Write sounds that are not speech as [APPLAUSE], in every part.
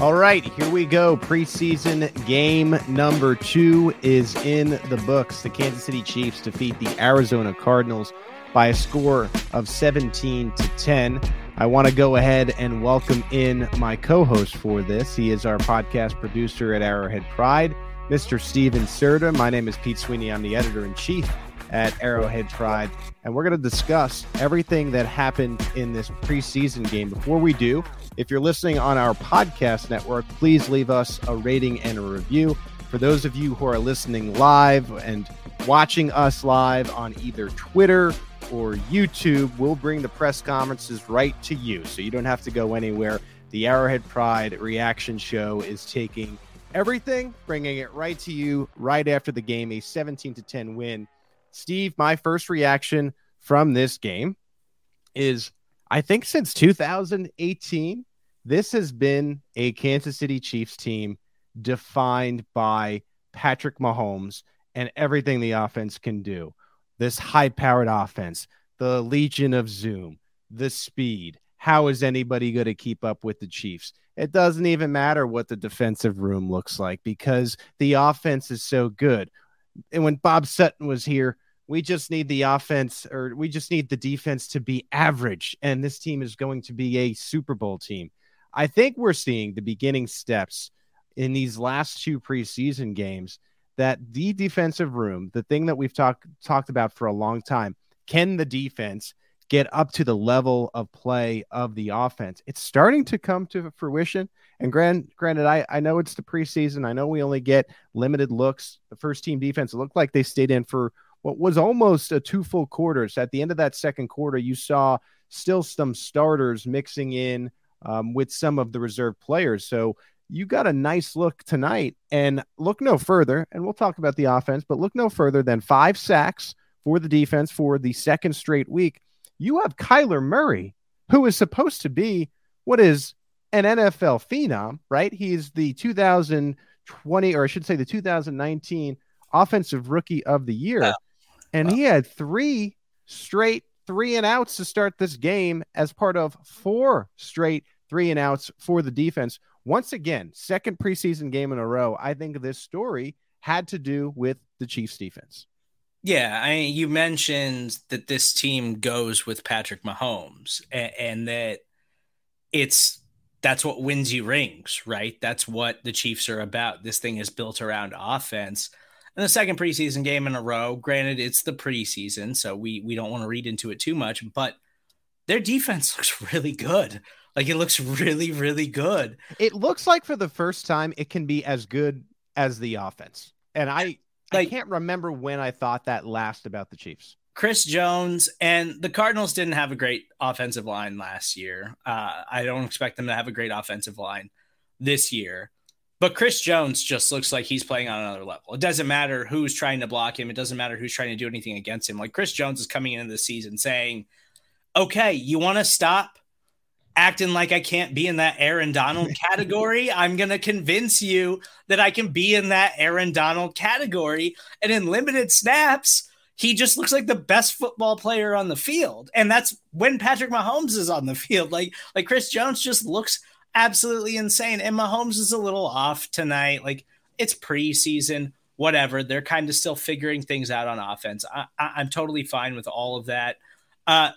All right, here we go. Preseason game number two is in the books. The Kansas City Chiefs defeat the Arizona Cardinals by a score of 17 to 10. I want to go ahead and welcome in my co host for this. He is our podcast producer at Arrowhead Pride, Mr. Stephen Serda. My name is Pete Sweeney. I'm the editor in chief at Arrowhead Pride, and we're going to discuss everything that happened in this preseason game. Before we do, if you're listening on our podcast network, please leave us a rating and a review. For those of you who are listening live and watching us live on either Twitter or YouTube, we'll bring the press conferences right to you. So you don't have to go anywhere. The Arrowhead Pride reaction show is taking everything, bringing it right to you right after the game, a 17 to 10 win. Steve, my first reaction from this game is I think since 2018, this has been a Kansas City Chiefs team defined by Patrick Mahomes and everything the offense can do. This high powered offense, the Legion of Zoom, the speed. How is anybody going to keep up with the Chiefs? It doesn't even matter what the defensive room looks like because the offense is so good. And when Bob Sutton was here, we just need the offense or we just need the defense to be average. And this team is going to be a Super Bowl team. I think we're seeing the beginning steps in these last two preseason games that the defensive room, the thing that we've talked talked about for a long time, can the defense get up to the level of play of the offense? It's starting to come to fruition. And grand, granted, I, I know it's the preseason. I know we only get limited looks. The first team defense looked like they stayed in for what was almost a two full quarters. At the end of that second quarter, you saw still some starters mixing in um, with some of the reserve players. So you got a nice look tonight. And look no further, and we'll talk about the offense, but look no further than five sacks for the defense for the second straight week. You have Kyler Murray, who is supposed to be what is an NFL phenom, right? He's the 2020, or I should say the 2019 Offensive Rookie of the Year. And he had three straight three and outs to start this game as part of four straight three and outs for the defense. Once again, second preseason game in a row. I think this story had to do with the Chiefs defense. Yeah, I mean, you mentioned that this team goes with Patrick Mahomes and, and that it's that's what wins you rings, right? That's what the Chiefs are about. This thing is built around offense and the second preseason game in a row. Granted, it's the preseason, so we we don't want to read into it too much, but their defense [LAUGHS] looks really good. Like it looks really, really good. It looks like for the first time it can be as good as the offense. And I like, I can't remember when I thought that last about the Chiefs. Chris Jones and the Cardinals didn't have a great offensive line last year. Uh, I don't expect them to have a great offensive line this year. But Chris Jones just looks like he's playing on another level. It doesn't matter who's trying to block him. It doesn't matter who's trying to do anything against him. Like Chris Jones is coming into the season saying, okay, you want to stop acting like I can't be in that Aaron Donald [LAUGHS] category? I'm going to convince you that I can be in that Aaron Donald category. And in limited snaps, he just looks like the best football player on the field. And that's when Patrick Mahomes is on the field. Like, like Chris Jones just looks absolutely insane. And Mahomes is a little off tonight. Like it's preseason, whatever. They're kind of still figuring things out on offense. I, am totally fine with all of that. Uh,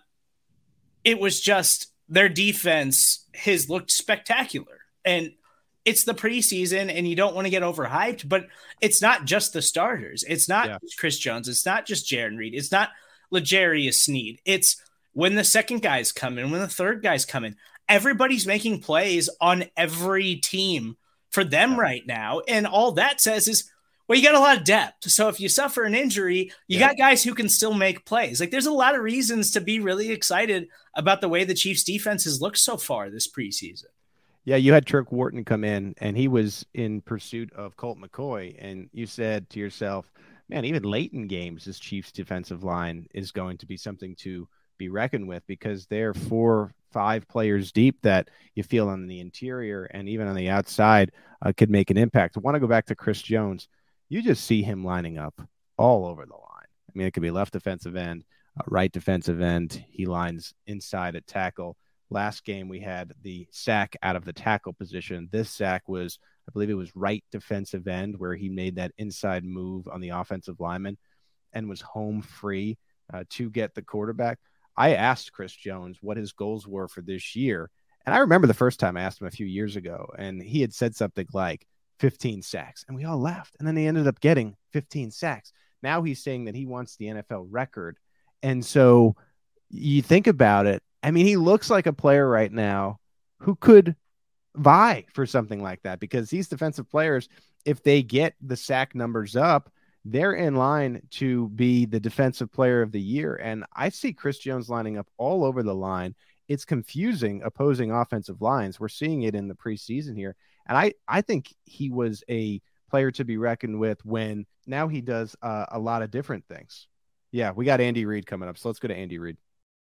it was just their defense has looked spectacular. And it's the preseason and you don't want to get overhyped, but it's not just the starters. It's not yeah. Chris Jones. It's not just Jarran Reed. It's not L'Jarius Sneed. It's when the second guy's coming, when the third guy's coming. Everybody's making plays on every team for them right now. And all that says is, well, you got a lot of depth. So if you suffer an injury, you yeah. got guys who can still make plays. Like there's a lot of reasons to be really excited about the way the Chiefs defense has looked so far this preseason. Yeah, you had Turk Wharton come in and he was in pursuit of Colt McCoy. And you said to yourself, man, even late in games, this Chiefs defensive line is going to be something to be reckoned with because they're four, five players deep that you feel on the interior and even on the outside uh, could make an impact. I want to go back to Chris Jones. You just see him lining up all over the line. I mean, it could be left defensive end, uh, right defensive end. He lines inside at tackle. Last game, we had the sack out of the tackle position. This sack was, I believe it was right defensive end where he made that inside move on the offensive lineman and was home free uh, to get the quarterback. I asked Chris Jones what his goals were for this year. And I remember the first time I asked him a few years ago, and he had said something like 15 sacks, and we all laughed. And then he ended up getting 15 sacks. Now he's saying that he wants the NFL record. And so you think about it. I mean, he looks like a player right now who could vie for something like that because these defensive players, if they get the sack numbers up, they're in line to be the defensive player of the year. And I see Chris Jones lining up all over the line. It's confusing opposing offensive lines. We're seeing it in the preseason here. And I, I think he was a player to be reckoned with when now he does uh, a lot of different things. Yeah, we got Andy Reid coming up. So let's go to Andy Reid.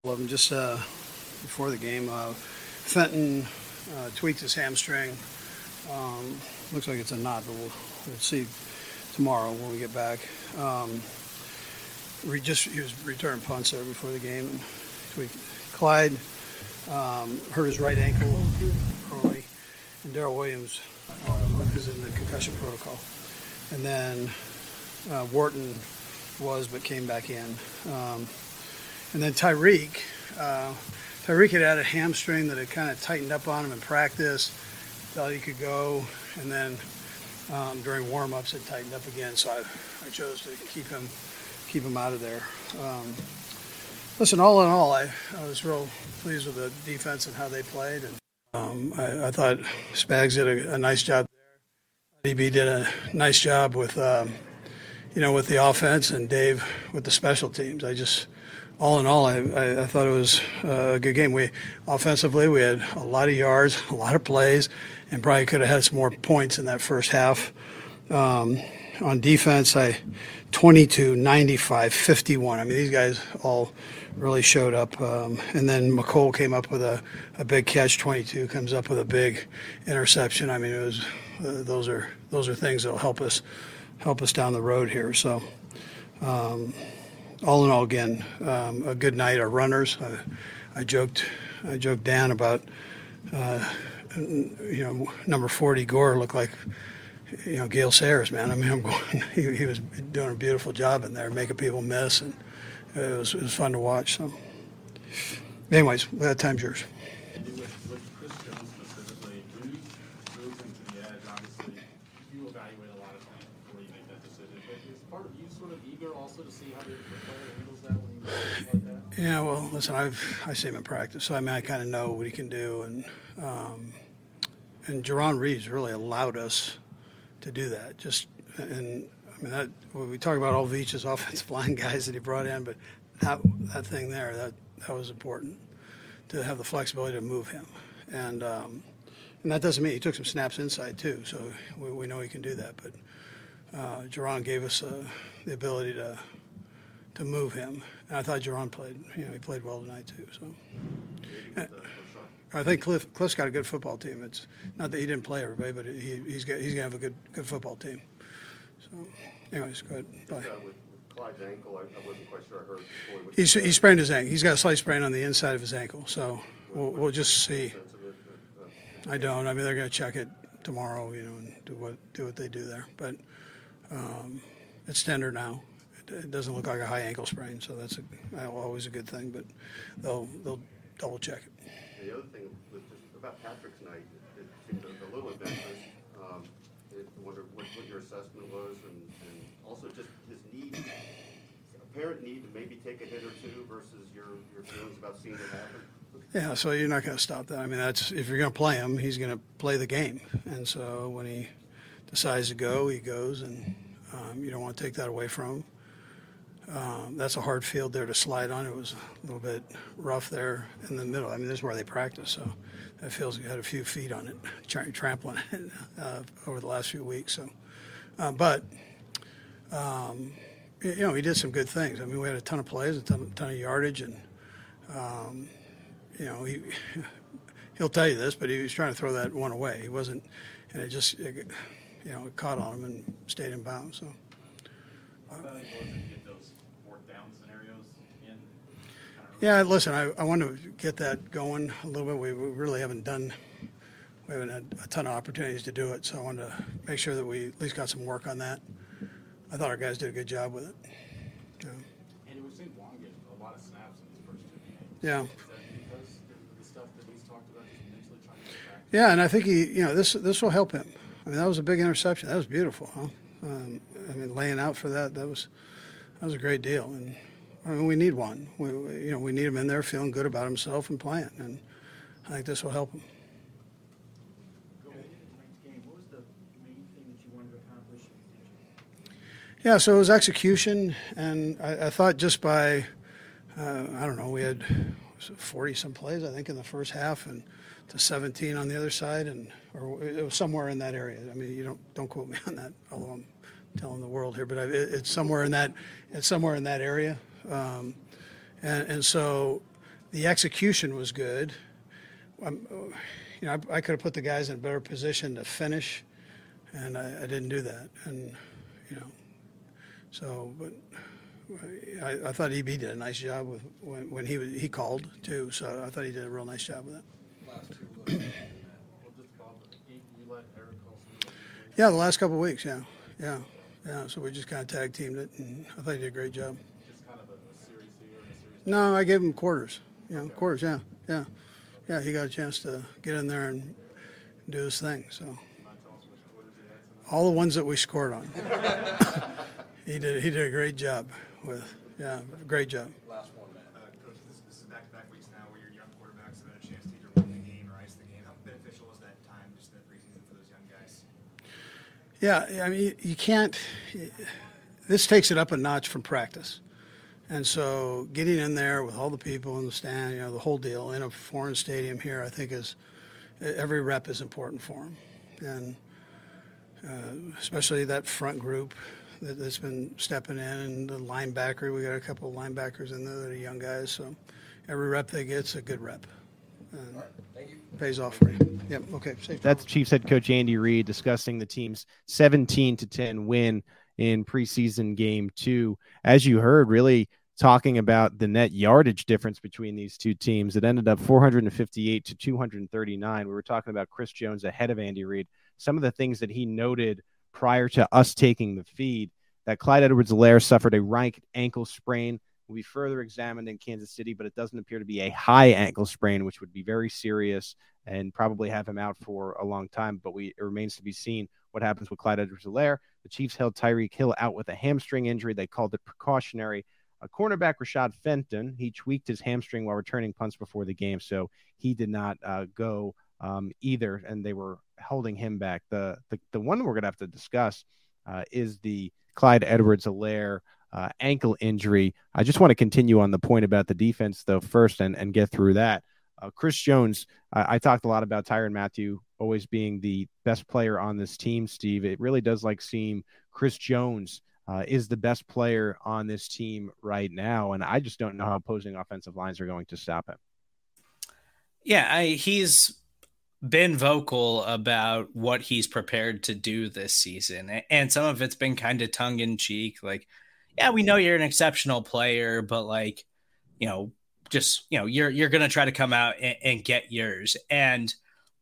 Well, just uh, before the game, uh, Fenton uh, tweaked his hamstring. Um, looks like it's a knot, but we'll, we'll see tomorrow when we get back. Um, we just he was returning punts there before the game. We, Clyde um, hurt his right ankle early, and Darrel Williams uh, is in the concussion protocol. And then uh, Wharton was, but came back in. Um, and then Tyreek, uh, Tyreek had had a hamstring that had kind of tightened up on him in practice. Thought he could go, and then um, during warm-ups it tightened up again, so I, I chose to keep him keep him out of there. Um, listen, all in all, I, I was real pleased with the defense and how they played, and um, I, I, thought Spags did a, a, nice job there. EB did a nice job with um, you know with the offense, and Dave with the special teams. I just all in all, I, I, I, thought it was a good game. We offensively, we had a lot of yards, [LAUGHS] a lot of plays, and probably could have had some more points in that first half. Um, on defense, I 22, 95, 51. I mean, these guys all really showed up. Um, and then Mecole came up with a, a big catch. 22 comes up with a big interception. I mean, it was uh, those are those are things that'll help us help us down the road here. So. Um, all in all, again, um, a good night. Our runners, I, I joked, I joked Dan about, uh, you know, number 40 Gore looked like, you know, Gale Sayers, man. I mean, I'm going, [LAUGHS] he, he was doing a beautiful job in there, making people miss, and it was, it was fun to watch. So, anyways, that time's yours. Yeah, well, listen, I've I see him in practice, so I mean I kind of know what he can do, and um, and Jarran Reed's really allowed us to do that. Just and I mean that when we talk about all Veach's [LAUGHS] offensive line guys that he brought in, but that that thing there that that was important to have the flexibility to move him, and um, and that doesn't mean he took some snaps inside too, so we, we know he can do that. But uh, Jarran gave us uh, the ability to to move him. And I thought Jarran played, you know, he played well tonight too. So I think Kliff Kliff's got a good football team. It's not that he didn't play everybody, but he, he's got, he's gonna have a good good football team. So, anyways, go ahead. Bye. Clyde's ankle, I, I wasn't quite sure I heard. He's, he sprained his ankle. He's got a slight sprain on the inside of his ankle. So we'll, we'll just see. I don't. I mean, they're going to check it tomorrow, you know, and do what do what they do there. But um, it's tender now it doesn't look like a high ankle sprain, so that's a, always a good thing. But they'll they'll double check it. The other thing was just about Patrick's night. It, seemed a, little adventurous. Um, I wonder what, what, your assessment was, and, and also just his need a parent need to maybe take a hit or two versus your, your feelings about seeing it happen? Yeah, so you're not going to stop that. I mean, that's if you're going to play him, he's going to play the game. And so when he decides to go, he goes, and um, you don't want to take that away from him. Um, that's a hard field there to slide on. It was a little bit rough there in the middle. I mean, this is where they practice, so that feels had a few feet on it, tra- trampling it [LAUGHS] uh, over the last few weeks. So, uh, but um, you know, he did some good things. I mean, we had a ton of plays, a ton, ton of yardage, and um, you know, he [LAUGHS] he'll tell you this, but he was trying to throw that one away. He wasn't, and it just, it, you know, it caught on him and stayed in bounds. So. Yeah, listen, I, I want to get that going a little bit. We, we really haven't done, we haven't had a ton of opportunities to do it, so I wanted to make sure that we at least got some work on that. I thought our guys did a good job with it. Yeah. And we've seen Juan get a lot of snaps in his first two games. Yeah. Is that because of the stuff that he's talked about, just mentally trying to get back? Yeah, and I think he, you know, this this will help him. I mean, that was a big interception. That was beautiful, huh? Um, I mean, laying out for that, that was that was a great deal. And I mean, we need one. We, we- you know, we need him in there feeling good about himself and playing. And I think this will help him. Yeah, so it was execution, and I, I thought just by, uh, I don't know, we had forty some plays I think in the first half, and to seventeen on the other side, and or it was somewhere in that area. I mean, you don't don't quote me [LAUGHS] on that, although I'm telling the world here, but I, it, it's somewhere in that it's somewhere in that area, um, and and so the execution was good. Um, you know, I, I could have put the guys in a better position to finish, and I, I didn't do that, and you know. So, but I, I thought EB did a nice job with when, when he was, he called too. So I thought he did a real nice job with it. Last two, well, just about, you you let Eric Olson. Yeah, the last couple of weeks. Yeah, yeah, yeah. So we just kind of tag teamed it, and I thought he did a great job. Just kind of a, a series here and a series. No, I gave him quarters. Yeah, know, quarters. Yeah, yeah, yeah. He got a chance to get in there and do his thing. So all the ones that we scored on, [LAUGHS] he did. He did a great job with. Yeah, great job. Last one, man. Uh, Coach, this, this is back-to-back weeks now where your young quarterbacks have had a chance to either win the game or ice the game. How beneficial is that time just in the preseason for those young guys? Yeah, I mean, you can't. This takes it up a notch from practice, and so getting in there with all the people in the stand, you know, the whole deal in a foreign stadium here, I think is every rep is important for them, and uh, especially that front group that, that's been stepping in, and the linebacker. We got a couple of linebackers in there that are young guys, so every rep they get's a good rep. And Pays off for you. Yep. Okay. Safe That's Chiefs head coach Andy Reid discussing the team's 17 to 10 win in preseason game two. As you heard, really talking about the net yardage difference between these two teams. It ended up 458 to 239. We were talking about Chris Jones ahead of Andy Reid. Some of the things that he noted prior to us taking the feed that Clyde Edwards Helaire suffered a right ankle sprain will be further examined in Kansas City, but it doesn't appear to be a high ankle sprain, which would be very serious and probably have him out for a long time. But we it remains to be seen what happens with Clyde Edwards Helaire. The Chiefs held Tyreek Hill out with a hamstring injury. They called it precautionary. A cornerback, Rashad Fenton, he tweaked his hamstring while returning punts before the game, so he did not uh, go um, either, and they were holding him back. The the, the one we're going to have to discuss uh, is the Clyde Edwards Helaire uh, ankle injury. I just want to continue on the point about the defense, though, first and, and get through that. Uh, Chris Jones, I, I talked a lot about Tyrann Mathieu always being the best player on this team, Steve. It really does like seem Chris Jones uh, is the best player on this team right now. And I just don't know how opposing offensive lines are going to stop him. Yeah, I, he's been vocal about what he's prepared to do this season. And some of it's been kind of tongue in cheek. Like, yeah, we know you're an exceptional player, but like, you know, just, you know, you're, you're going to try to come out and, and get yours. And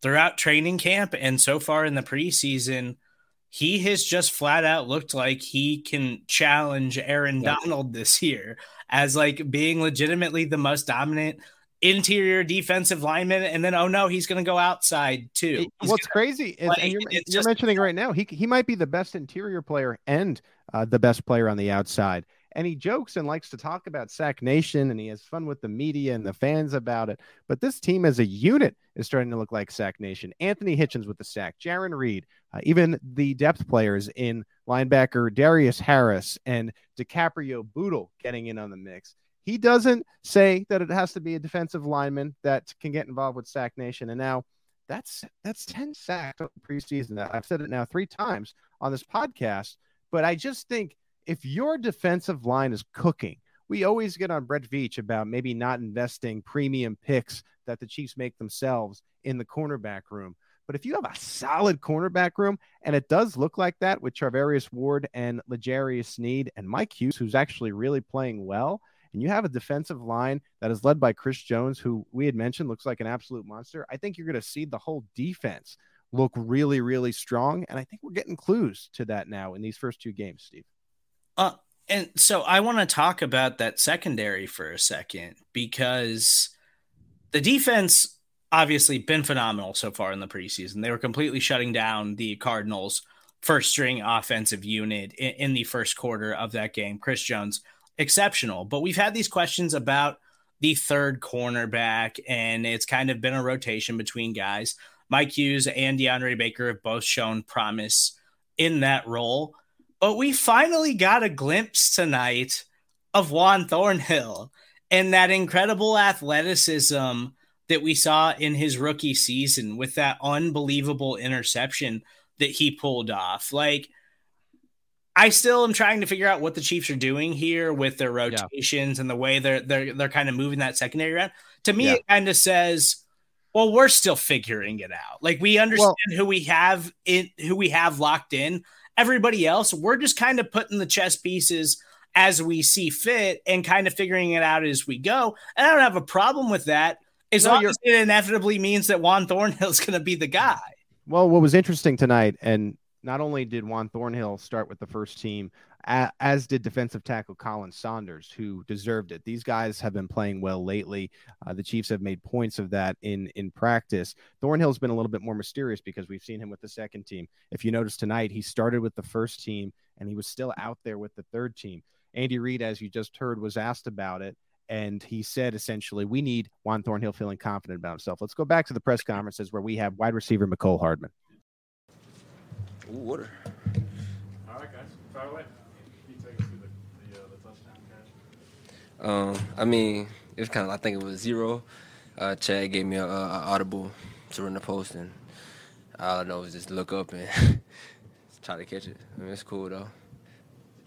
throughout training camp and so far in the preseason, he has just flat out looked like he can challenge Aaron Yeah. Donald this year as like being legitimately the most dominant interior defensive lineman. And then, oh no, he's going to go outside too. He's What's crazy is, you're, you're just- mentioning right now, he he might be the best interior player and uh, the best player on the outside. and he jokes and likes to talk about Sack Nation and he has fun with the media and the fans about it. But this team as a unit is starting to look like Sack Nation. Anthony Hitchens with the sack, Jarran Reed, uh, even the depth players in linebacker Darius Harris and DiCaprio Bootle getting in on the mix. He doesn't say that it has to be a defensive lineman that can get involved with Sack Nation. And now that's that's 10 sacks preseason. I've said it now three times on this podcast, but I just think if your defensive line is cooking, we always get on Brett Veach about maybe not investing premium picks that the Chiefs make themselves in the cornerback room. But if you have a solid cornerback room, and it does look like that with Charvarius Ward and L'Jarius Sneed and Mike Hughes, who's actually really playing well, and you have a defensive line that is led by Chris Jones, who we had mentioned looks like an absolute monster, I think you're going to see the whole defense look really, really strong. And I think we're getting clues to that now in these first two games, Steve. Uh, and so I want to talk about that secondary for a second because the defense obviously been phenomenal so far in the preseason. They were completely shutting down the Cardinals' first string offensive unit in, in the first quarter of that game. Chris Jones exceptional. But we've had these questions about the third cornerback, and it's kind of been a rotation between guys. Mike Hughes and DeAndre Baker have both shown promise in that role. But we finally got a glimpse tonight of Juan Thornhill and that incredible athleticism that we saw in his rookie season with that unbelievable interception that he pulled off. Like, I still am trying to figure out what the Chiefs are doing here with their rotations yeah. and the way they're they're they're kind of moving that secondary around. To me, yeah. it kind of says, well, we're still figuring it out. Like we understand well, who we have in who we have locked in. Everybody else, we're just kind of putting the chess pieces as we see fit and kind of figuring it out as we go. And I don't have a problem with that as no, long as it inevitably means that Juan Thornhill is [LAUGHS] going to be the guy. Well, what was interesting tonight, and not only did Juan Thornhill start with the first team, as did defensive tackle Khalen Saunders, who deserved it. These guys have been playing well lately. Uh, the Chiefs have made points of that in in practice. Thornhill's been a little bit more mysterious because we've seen him with the second team. If you notice tonight, he started with the first team and he was still out there with the third team. Andy Reid, as you just heard, was asked about it. And he said essentially, we need Juan Thornhill feeling confident about himself. Let's go back to the press conferences where we have wide receiver Mecole Hardman. Ooh, water. All right, guys, fire away. Can you take us through the, the, uh, the touchdown catch? Um, I mean, it was kind of. I think it was zero. Uh, Chad gave me a, a, a audible to run the post, and all I know is just look up and [LAUGHS] try to catch it. I mean, it's cool though.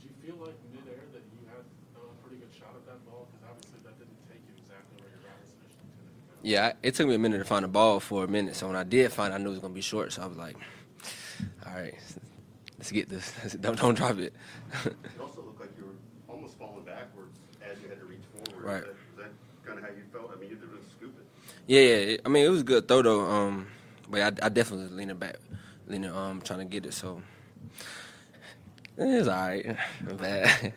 Did you feel like midair that you had a pretty good shot at that ball? Because obviously that didn't take you exactly where your route was initially to. Yeah, it took me a minute to find the ball for a minute. So when I did find, it, I knew it was gonna be short. So I was like all right, let's get this. [LAUGHS] don't don't drop it. [LAUGHS] it also looked like you were almost falling backwards as you had to reach forward. Right. Is that, that kind of how you felt? I mean, you did really scoop it. Yeah, yeah. I mean, it was a good throw though. Um, but I, I definitely was leaning back, leaning um, trying to get it. So it's all right. [LAUGHS] Bad.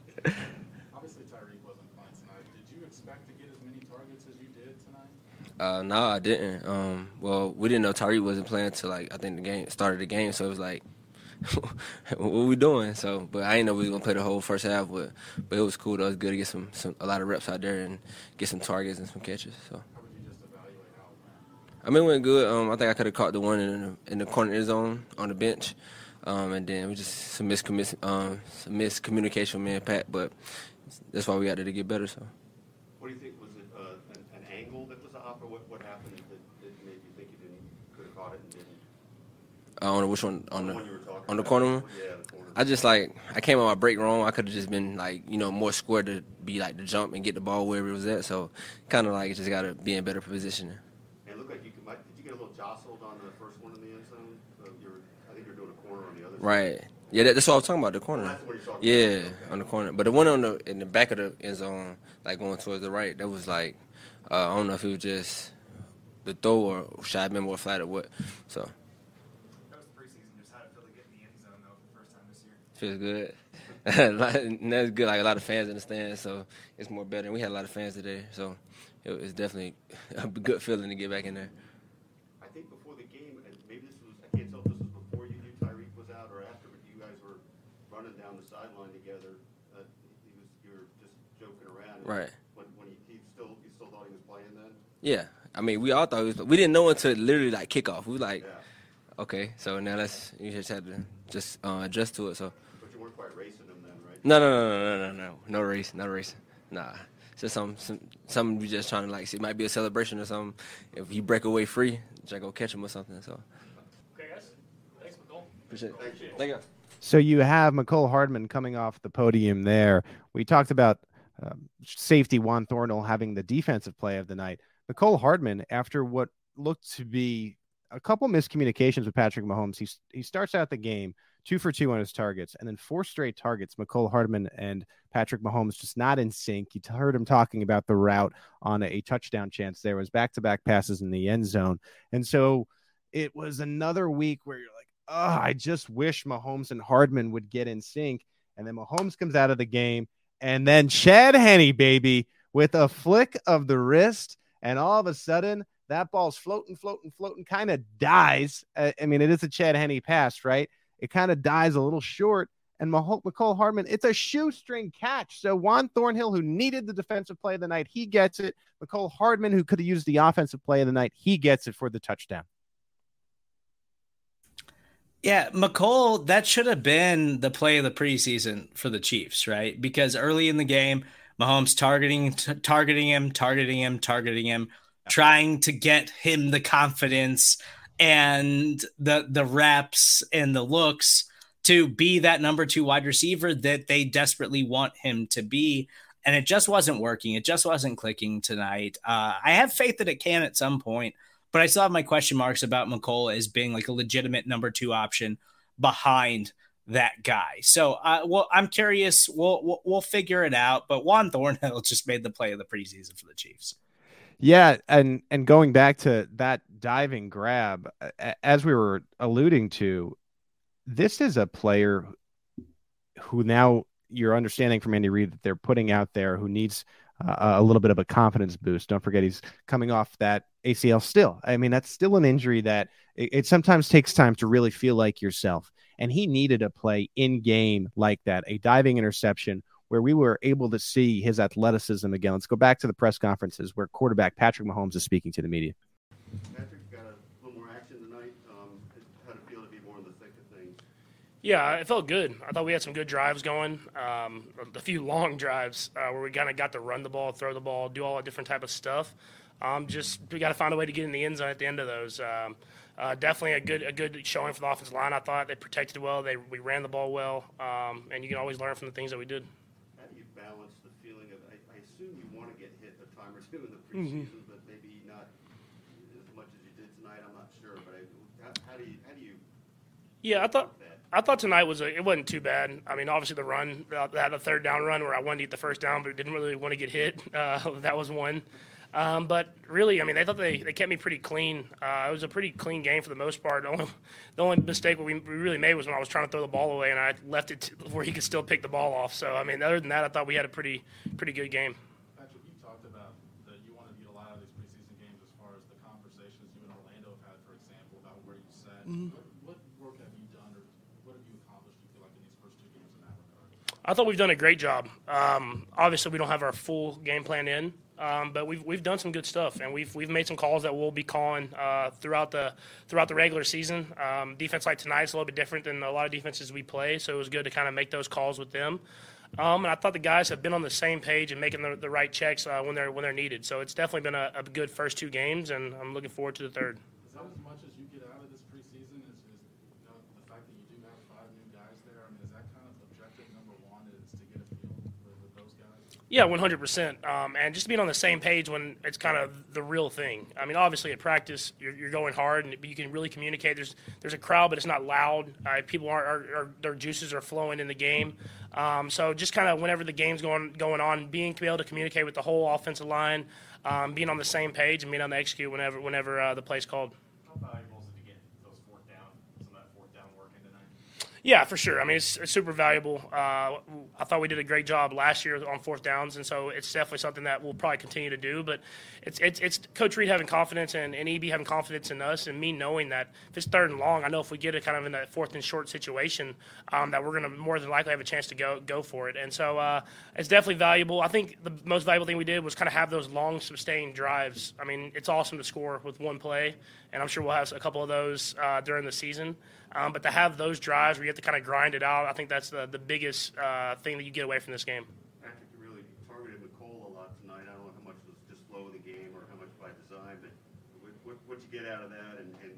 Obviously, Tyreek wasn't playing tonight. Did you expect to get as many targets as you did tonight? Uh, no, I didn't. Um, well, we didn't know Tyreek wasn't playing until like I think the game started the game, so it was like, [LAUGHS] what we doing? So, but I didn't know we was gonna play the whole first half. But but it was cool. Though. It was good to get some, some a lot of reps out there and get some targets and some catches. So. I mean, it went good. Um, I think I could have caught the one in the, in the corner zone on the bench, um, and then was just some, miscommun- um, some miscommunication with me and Pat. But that's why we got there to get better. So. What do you think? Was it uh, an, an, angle that was off, or what, what happened that, that made you think you didn't could have caught it and didn't? Uh, on which one? On, the, the, on the corner one? Yeah, the corner. I just like I came on my break wrong. I could have just been like you know more square to be like the jump and get the ball wherever it was at. So kind of like it just got to be in better position. It looked like you could. Might, did you get a little jostled on the first one in the end zone? Were, I think you're doing a corner on the other. Right. Side. Yeah, that, that's what I was talking about. The corner. Oh, that's what you're talking yeah. Okay. on the corner. But the one on the in the back of the end zone, like going towards the right, that was like uh, I don't know if it was just the throw or should I have been more flat or what. So. That was the preseason. Just how it feel to get in the end zone though for the first time this year. Feels good. [LAUGHS] that's good. Like a lot of fans in the stands, so it's more better. And we had a lot of fans today, so it, it's definitely [LAUGHS] a good feeling to get back in there. I think before the game, and maybe this was, I can't tell if this was before you knew Tyreek was out or after, but you guys were running down the sideline together. Uh, he was, you were just joking around. Right. When, when he, he still, he still thought he was playing then? Yeah. I mean, we all thought he was. We didn't know until literally like kickoff. We were like, Yeah. okay, so now let's. You just had to just uh, adjust to it. So. But you weren't quite racing him then, right? No, no, no, no, no, no, no, no race, no race. Nah, it's just some, some, some we just trying to like. See, it might be a celebration or something. If you break away free, just go catch him or something. So. Okay, guys. Thanks, Mecole. Appreciate it. Thank you. So you have Mecole Hardman coming off the podium there. We talked about um, safety Juan Thornhill having the defensive play of the night. Mecole Hardman, after what looked to be a couple miscommunications with Patrick Mahomes, he, he starts out the game two for two on his targets, and then four straight targets. Mecole Hardman and Patrick Mahomes just not in sync. You heard him talking about the route on a, touchdown chance. There was back to back passes in the end zone, and so it was another week where you're like, oh, I just wish Mahomes and Hardman would get in sync. And then Mahomes comes out of the game, and then Chad Henne, baby, with a flick of the wrist, and all of a sudden that ball's floating, floating, floating, kind of dies. Uh, I mean, it is a Chad Henne pass, right? It kind of dies a little short. And Mecole Hardman, it's a shoestring catch. So Juan Thornhill, who needed the defensive play of the night, he gets it. Mecole Hardman, who could have used the offensive play of the night, he gets it for the touchdown. Yeah, Mecole, that should have been the play of the preseason for the Chiefs, right? Because early in the game, Mahomes targeting t- targeting him, targeting him, targeting him, trying to get him the confidence and the the reps and the looks to be that number 2 wide receiver that they desperately want him to be and it just wasn't working. It just wasn't clicking tonight. Uh, I have faith that it can at some point, but I still have my question marks about Mecole as being like a legitimate number two option behind that guy. So, uh, well, I'm curious. We'll, we'll we'll figure it out. But Juan Thornhill [LAUGHS] just made the play of the preseason for the Chiefs. Yeah, and and going back to that diving grab, as we were alluding to, this is a player who now you're understanding from Andy Reid that they're putting out there who needs uh, a little bit of a confidence boost. Don't forget he's coming off that ACL still. I mean, that's still an injury that it, it sometimes takes time to really feel like yourself. And he needed a play in game like that, a diving interception where we were able to see his athleticism again. Let's go back to the press conferences where quarterback Patrick Mahomes is speaking to the media. Patrick got a little more action tonight. Um, how did it feel to be more in the thick of things? Yeah, it felt good. I thought we had some good drives going. Um, a few [LAUGHS] long drives uh, where we kind of got to run the ball, throw the ball, do all that different type of stuff. Um, just we got to find a way to get in the end zone at the end of those. Um, uh, definitely a good a good showing for the offensive line. I thought they protected well. They we ran the ball well, um, and you can always learn from the things that we did. How do you balance the feeling of, I, I assume you want to get hit a time or two in preseason, but maybe not as much as you did tonight. I'm not sure, but I, how, how do you, how do you Yeah, I thought I thought tonight was a, it wasn't too bad. I mean, obviously the run, uh, had a third down run where I wanted to get the first down, but didn't really want to get hit. [LAUGHS] Uh, that was one. Um, but really, I mean, they thought they, they kept me pretty clean. Uh, it was a pretty clean game for the most part. The only, the only mistake we, we really made was when I was trying to throw the ball away and I left it [LAUGHS] to where he could still pick the ball off. So I mean, other than that, I thought we had a pretty pretty good game. Patrick, you talked about that you wanted to get a lot of these preseason games as far as the conversations you and Orlando have had, for example, about where you sat. Mhm. What, what work have you done, or what have you accomplished? You feel like in these first two games in that regard? I thought we've done a great job. Um, obviously, we don't have our full game plan in, um, but we've we've done some good stuff, and we've we've made some calls that we'll be calling uh, throughout the throughout the regular season. Um, defense like tonight is a little bit different than a lot of defenses we play, so it was good to kind of make those calls with them. Um, and I thought the guys have been on the same page and making the, the right checks uh, when they're when they're needed. So it's definitely been a, a good first two games, and I'm looking forward to the third. Is that as much as you get out of this preseason? Is, is you know, the fact that you do have five new guys there? I mean, is that kind of objective number one? Is to get a feel with, with those guys? Yeah, 100%. Um, and just being on the same page when it's kind of the real thing. I mean, obviously at practice, you're, you're going hard and you can really communicate. There's there's a crowd, but it's not loud. Uh, people are, are, are their juices are flowing in the game. Um, so just kind of whenever the game's going going on, being able to communicate with the whole offensive line, um, being on the same page and being able to execute whenever whenever uh, the play's called. How valuable is it to get those fourth down, some of that fourth down work in tonight? Yeah, for sure. I mean, it's, it's super valuable. Uh, I thought we did a great job last year on fourth downs, and so it's definitely something that we'll probably continue to do. But it's it's, it's Coach Reid having confidence and, and EB having confidence in us, and me knowing that if it's third and long, I know if we get it kind of in that fourth and short situation, um, that we're going to more than likely have a chance to go go for it. And so uh, it's definitely valuable. I think the most valuable thing we did was kind of have those long, sustained drives. I mean, it's awesome to score with one play, and I'm sure we'll have a couple of those uh, during the season. Um, but to have those drives where you have to kind of grind it out, I think that's the, the biggest uh, thing that you get away from this game. Patrick, you really targeted Mecole a lot tonight. I don't know how much was just flow of the game or how much by design, but what, what, what'd you get out of that? And, and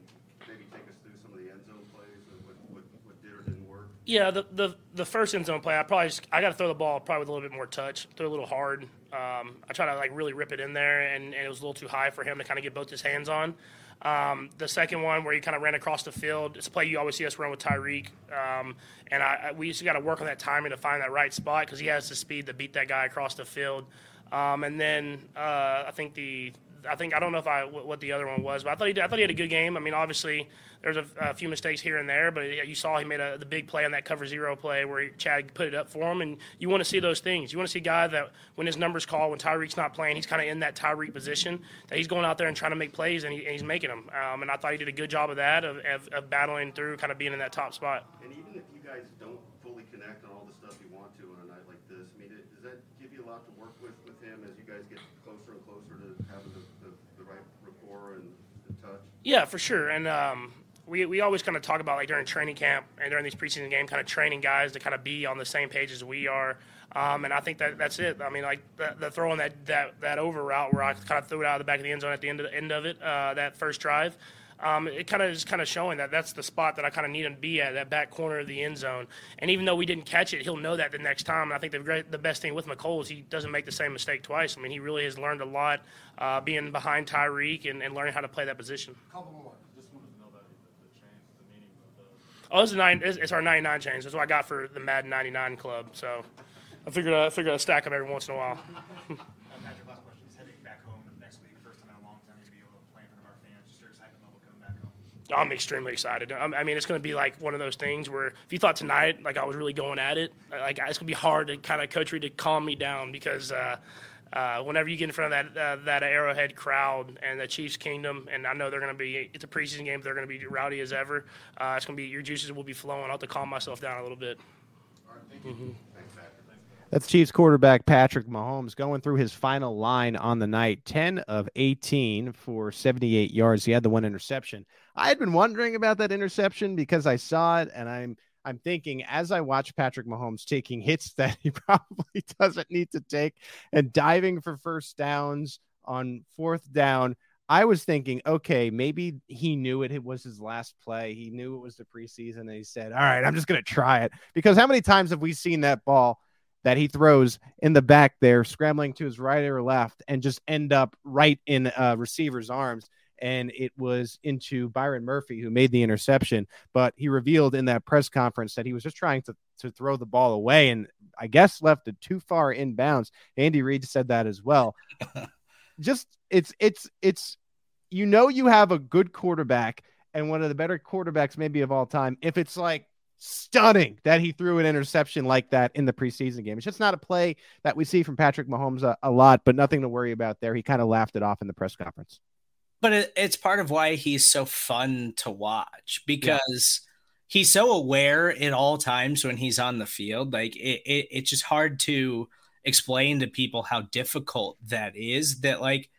maybe take us through some of the end zone plays and what, what, what did or didn't work? Yeah, the, the the first end zone play, I probably just, I got to throw the ball probably with a little bit more touch, throw a little hard. Um, I try to like really rip it in there, and, and it was a little too high for him to kind of get both his hands on. Um, the second one where he kind of ran across the field, it's a play you always see us run with Tyreek, um, and I, we just got to work on that timing to find that right spot because he has the speed to beat that guy across the field. Um, and then uh, I think the I think I don't know if I what the other one was, but I thought he did, I thought he had a good game. I mean, obviously there's a, a few mistakes here and there, but you saw he made a, the big play on that cover zero play where he, Chad put it up for him, and you want to see those things. You want to see a guy that when his numbers call, when Tyreek's not playing, he's kind of in that Tyreek position that he's going out there and trying to make plays, and, he, and he's making them. Um, and I thought he did a good job of that, of, of, of battling through, kind of being in that top spot. And even if you guys don't fully connect on all the stuff you want to on a night like this, I mean, does that give you a lot to work with with him as you guys get closer and closer to having the, the, the right rapport and the touch? Yeah, for sure. And um, we, we always kind of talk about like during training camp and during these preseason game kind of training guys to kind of be on the same page as we are. Um, and I think that that's it. I mean, like the, the throwing that, that that over route where I kind of threw it out of the back of the end zone at the end of the end of it, uh, that first drive. Um, it kind of is kind of showing that that's the spot that I kind of need him to be at, that back corner of the end zone. And even though we didn't catch it, he'll know that the next time. And I think the great, the best thing with Mecole is he doesn't make the same mistake twice. I mean, he really has learned a lot uh, being behind Tyreek and, and learning how to play that position. Couple more. Just wanted to know that the, the change, the meaning of the. Oh, is nine. It's, it's our 99 change. That's what I got for the Madden 99 club. So I figured I figured I'd stack them every once in a while. [LAUGHS] Uh, Patrick, last question. Just heading back home next week, first time in a long time to be able to play in front of our fans. Just your excitement level coming back home. I'm extremely excited. I'm- I mean, it's going to be like one of those things where if you thought tonight, like I was really going at it, like it's going to be hard to kind of coach Reid to calm me down because uh, uh, whenever you get in front of that uh, that Arrowhead crowd and the Chiefs Kingdom, and I know they're going to be, it's a preseason game, they're going to be rowdy as ever. Uh, it's going to be your juices will be flowing. I'll have to calm myself down a little bit. All right, thank you. Patrick. That's Chiefs quarterback Patrick Mahomes going through his final line on the night 10 of 18 for 78 yards. He had the one interception. I had been wondering about that interception because I saw it and I'm I'm thinking as I watch Patrick Mahomes taking hits [LAUGHS] that he probably doesn't need to take and diving for first downs on fourth down. I was thinking, okay, maybe he knew it, it was his last play. He knew it was the preseason and he said, All right, I'm just going to try it. Because how many times have we seen that ball that he throws in the back there, scrambling to his right or left, and just end up right in uh, receiver's arms? And it was into Byron Murphy who made the interception. But he revealed in that press conference that he was just trying to, to throw the ball away and I guess left it too far in bounds. Andy Reid said that as well. [LAUGHS] just it's it's it's you know you have a good quarterback and one of the better quarterbacks maybe of all time if it's like stunning that he threw an interception like that in the preseason game. It's just not a play that we see from Patrick Mahomes a, a lot, but nothing to worry about there. He kind of laughed it off in the press conference. But it, it's part of why he's so fun to watch because he's so aware at all times when he's on the field. Like it, it, it's just hard to explain to people how difficult that is. That like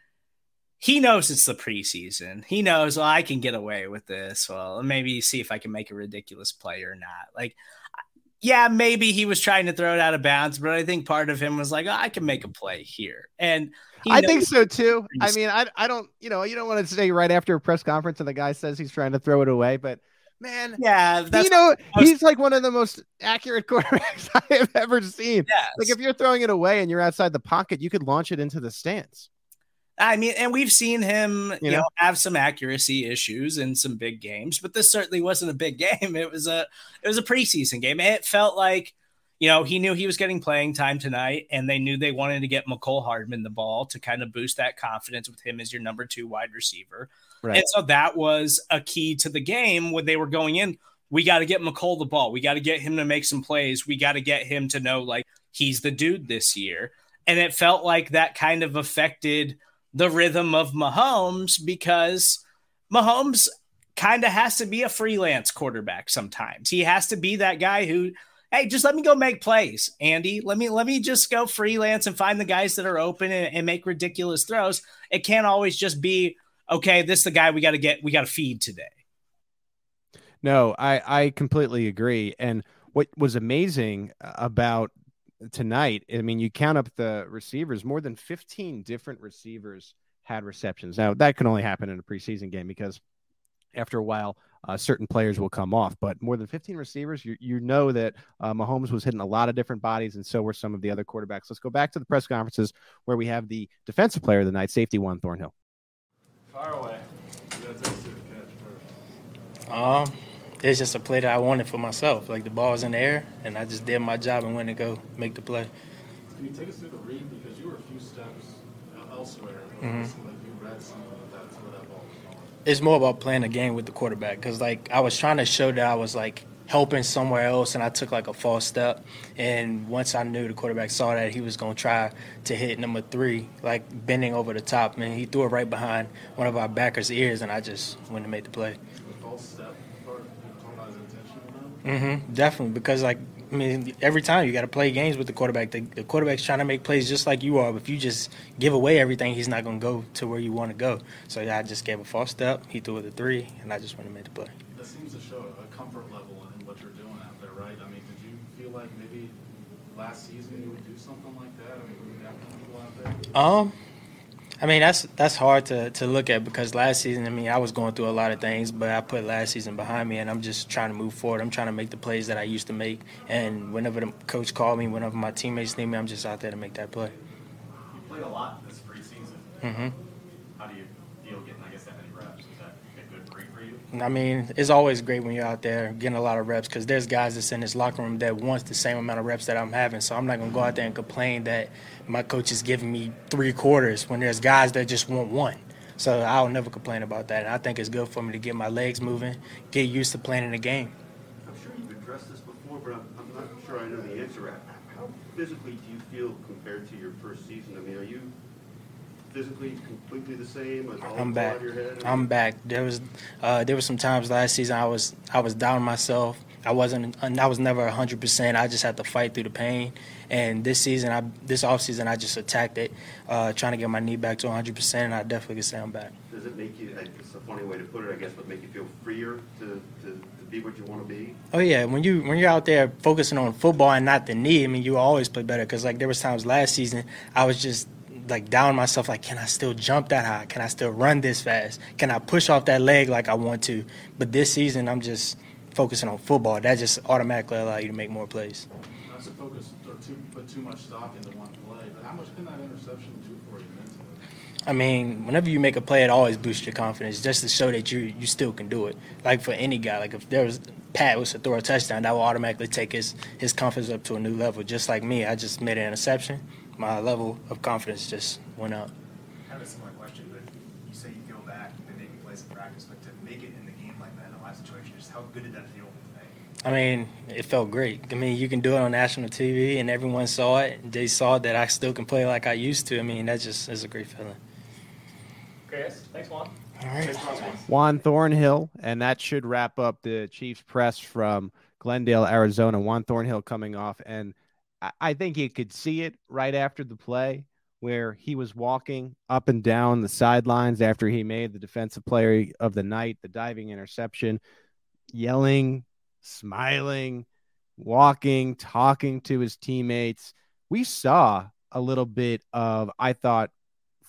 he knows it's the preseason. He knows well, I can get away with this. Well, maybe see if I can make a ridiculous play or not. Like, yeah, maybe he was trying to throw it out of bounds, but I think part of him was like, oh, I can make a play here. And he I think so too. I mean, I, I don't, you know, you don't want to say right after a press conference and the guy says he's trying to throw it away, but man, yeah, that's you know, was- he's like one of the most accurate [LAUGHS] quarterbacks I have ever seen. Yes. Like if you're throwing it away and you're outside the pocket, you could launch it into the stands. I mean, and we've seen him, you, You know, know? have some accuracy issues in some big games, but this certainly wasn't a big [LAUGHS] game. It was a it was a preseason game. It felt like, you know, he knew he was getting playing time tonight, and they knew they wanted to get Mecole Hardman the ball to kind of boost that confidence with him as your number two wide receiver. Right. And so that was a key to the game when they were going in. we got to get Mecole the ball. We got to get him to make some plays. We got to get him to know like he's the dude this year. And it felt like that kind of affected the rhythm of Mahomes because Mahomes kind of has to be a freelance quarterback sometimes. He has to be that guy who, hey, just let me go make plays, Andy. Let me let me just go freelance and find the guys that are open and, and make ridiculous throws. It can't always just be, okay, this is the guy we got to get, we got to feed today. No, I I completely agree. And what was amazing about tonight, I mean, you count up the receivers, more than 15 different receivers had receptions. Now, that can only happen in a preseason game because after a while, uh, certain players will come off. But more than 15 receivers, you, you know that uh, Mahomes was hitting a lot of different bodies, and so were some of the other quarterbacks. Let's go back to the press conferences where we have the defensive player of the night, safety Juan Thornhill. Fire away. Um, it's just a play that I wanted for myself. Like the ball's in the air, and I just did my job and went to go make the play. Can you take us through the read because you were a few steps elsewhere? Mm-hmm. Like you read some of that, some of that ball. It's more about playing the game with the quarterback because like I was trying to show that I was like helping somewhere else, and I took like a false step. And once I knew the quarterback saw that he was gonna try to hit number three, like bending over the top, man, he threw it right behind one of our backers' ears, and I just went and made the play. The false step part, you talking about his intentional now? hmm definitely, because like I mean, every time you got to play games with the quarterback. The, the quarterback's trying to make plays just like you are. But if you just give away everything, he's not going to go to where you want to go. So yeah, I just gave a false step. He threw it a three, and I just went and made the play. That seems to show a comfort level in what you're doing out there, right? I mean, did you feel like maybe last season you would do something like that? I mean, were you that comfortable out there? Um, I mean that's that's hard to, to look at because last season, I mean, I was going through a lot of things, but I put last season behind me, and I'm just trying to move forward. I'm trying to make the plays that I used to make, and whenever the coach called me, whenever my teammates need me, I'm just out there to make that play. You played a lot this preseason. hmm How do you feel getting, I guess, that many reps? Is that a good break for you? I mean, it's always great when you're out there getting a lot of reps because there's guys that's in this locker room that wants the same amount of reps that I'm having. So I'm not gonna go out there and complain that my coach is giving me three quarters when there's guys that just want one. So I'll never complain about that. And I think it's good for me to get my legs moving, get used to playing in the game. I'm sure you've addressed this before, but I'm, I'm not sure I know the answer. How physically do you feel compared to your first season? I mean, are you physically completely the same? I'm back. I'm back. There was uh, there was some times last season I was I was down myself. I wasn't I was never 100%. I just had to fight through the pain. And this season I this off season I just attacked it, uh, trying to get my knee back to 100%. And I definitely can say I'm back. Does it make you, it's a funny way to put it, I guess, but make you feel freer to, to, to be what you want to be? Oh yeah, when you when you're out there focusing on football and not the knee, I mean you always play better. Because like there was times last season I was just like down myself. Like, can I still jump that high? Can I still run this fast? Can I push off that leg like I want to? But this season I'm just focusing on football. That just automatically allow you to make more plays. Not to focus or too, put too much stock into one play, but how much can that interception do for you mentally? I mean, whenever you make a play, it always boosts your confidence, just to show that you you still can do it. Like for any guy, like if there was Pat was to throw a touchdown, that will automatically take his his confidence up to a new level. Just like me, I just made an interception, my level of confidence just went up. Kind of a similar question, but you say you go back, you've been making plays in practice, but to make it in the game like that in a live situation, just how good did that feel today? I mean, it felt great. I mean, you can do it on national TV, and everyone saw it. They saw that I still can play like I used to. I mean, that just is a great feeling. Chris, thanks, Juan. All right. Juan Thornhill, and that should wrap up the Chiefs press from Glendale, Arizona. Juan Thornhill coming off, and I, think you could see it right after the play where he was walking up and down the sidelines after he made the defensive player of the night, the diving interception, yelling, smiling, walking, talking to his teammates. We saw a little bit of, I thought,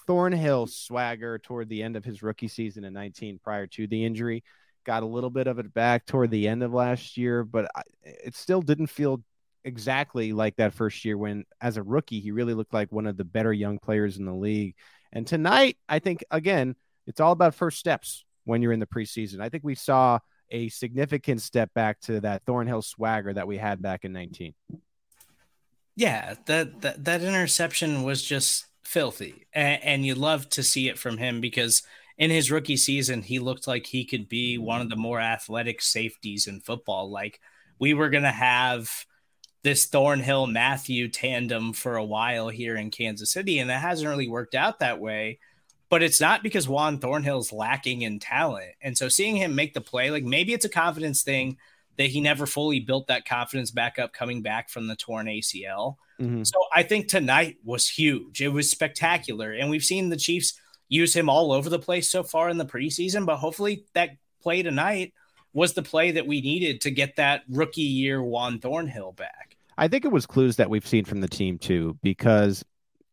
Thornhill swagger toward the end of his rookie season in 19 prior to the injury. Got a little bit of it back toward the end of last year, but it still didn't feel exactly like that first year when, as a rookie, he really looked like one of the better young players in the league. And tonight, I think, again, it's all about first steps when you're in the preseason. I think we saw a significant step back to that Thornhill swagger that we had back in 19. Yeah, that that, that interception was just filthy, and, and you love to see it from him because in his rookie season, he looked like he could be one of the more athletic safeties in football. Like we were going to have this Thornhill Mathieu tandem for a while here in Kansas City, and that hasn't really worked out that way. But it's not because Juan Thornhill's lacking in talent. And so seeing him make the play, like maybe it's a confidence thing that he never fully built that confidence back up coming back from the torn ACL. Mm-hmm. So I think tonight was huge. It was spectacular. And we've seen the Chiefs use him all over the place so far in the preseason, but hopefully that play tonight was the play that we needed to get that rookie year Juan Thornhill back. I think it was clues that we've seen from the team too, because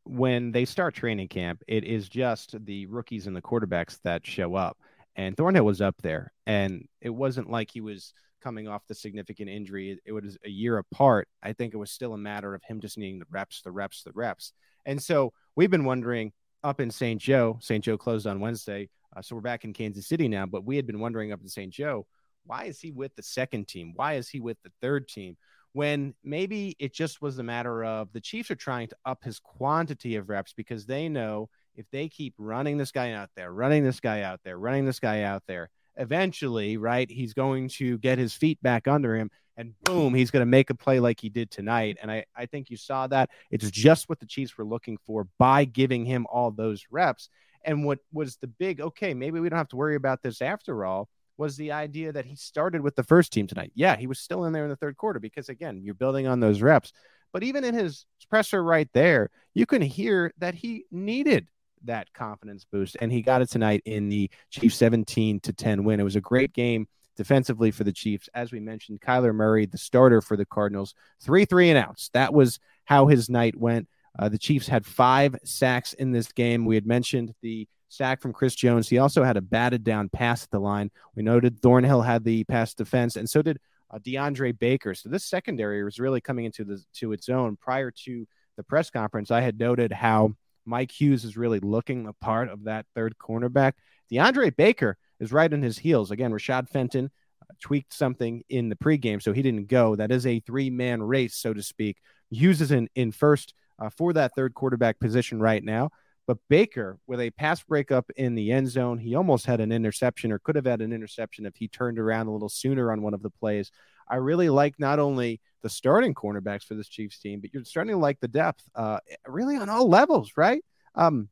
when they start training camp, it is just the rookies and the quarterbacks that show up. And Thornhill was up there, and it wasn't like he was coming off the significant injury. It was a year apart. I think it was still a matter of him just needing the reps, the reps, the reps. And so we've been wondering up in St. Joe. St. Joe closed on Wednesday. Uh, so we're back in Kansas City now, but we had been wondering up in St. Joe, why is he with the second team? Why is he with the third team? when maybe it just was a matter of the Chiefs are trying to up his quantity of reps because they know if they keep running this guy out there, running this guy out there, running this guy out there, eventually, right, he's going to get his feet back under him and boom, he's going to make a play like he did tonight. And I, I think you saw that. It's just what the Chiefs were looking for by giving him all those reps. And what was the big, okay, maybe we don't have to worry about this after all was the idea that he started with the first team tonight. Yeah, he was still in there in the third quarter because, again, you're building on those reps. But even in his presser right there, you can hear that he needed that confidence boost, and he got it tonight in the Chiefs 17 to 10 win. It was a great game defensively for the Chiefs. As we mentioned, Kyler Murray, the starter for the Cardinals, three three and outs. That was how his night went. Uh, the Chiefs had five sacks in this game. We had mentioned the sack from Chris Jones. He also had a batted down pass at the line. We noted Thornhill had the pass defense, and so did uh, DeAndre Baker. So this secondary was really coming into the to its own. Prior to the press conference, I had noted how Mike Hughes is really looking the part of that third cornerback. DeAndre Baker is right on his heels. Again, Rashad Fenton uh, tweaked something in the pregame, so he didn't go. That is a three man race, so to speak. Hughes is in, in first uh, for that third quarterback position right now. But Baker, with a pass breakup in the end zone, he almost had an interception or could have had an interception if he turned around a little sooner on one of the plays. I really like not only the starting cornerbacks for this Chiefs team, but you're starting to like the depth, uh, really on all levels, right? Um,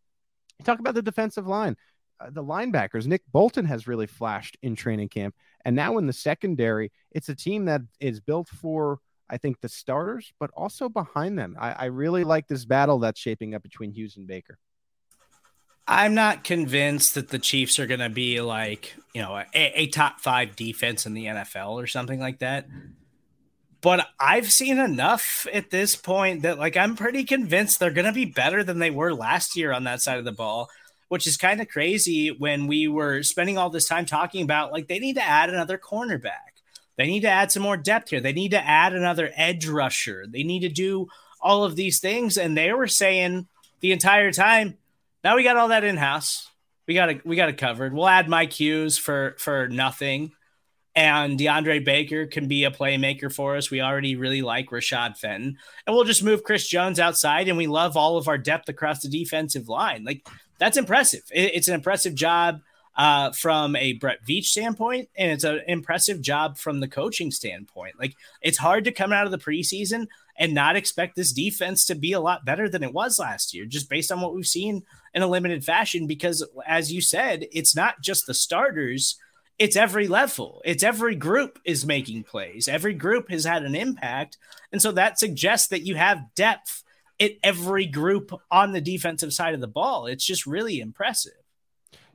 talk about the defensive line. Uh, the linebackers, Nick Bolton has really flashed in training camp. And now in the secondary, it's a team that is built for, I think, the starters, but also behind them. I, I really like this battle that's shaping up between Hughes and Baker. I'm not convinced that the Chiefs are going to be like, you know, a, a, top five defense in the NFL or something like that. But I've seen enough at this point that, like, I'm pretty convinced they're going to be better than they were last year on that side of the ball, which is kind of crazy when we were spending all this time talking about, like, they need to add another cornerback. They need to add some more depth here. They need to add another edge rusher. They need to do all of these things. And they were saying the entire time, now we got all that in house. We got it. We got it covered. We'll add Mike Hughes for for nothing, and DeAndre Baker can be a playmaker for us. We already really like Rashad Fenton, and we'll just move Chris Jones outside, and we love all of our depth across the defensive line. Like that's impressive. It, it's an impressive job uh, from a Brett Veach standpoint, and it's an impressive job from the coaching standpoint. Like it's hard to come out of the preseason and not expect this defense to be a lot better than it was last year, just based on what we've seen in a limited fashion. Because as you said, it's not just the starters, it's every level, it's every group is making plays, every group has had an impact. And so that suggests that you have depth at every group on the defensive side of the ball. It's just really impressive.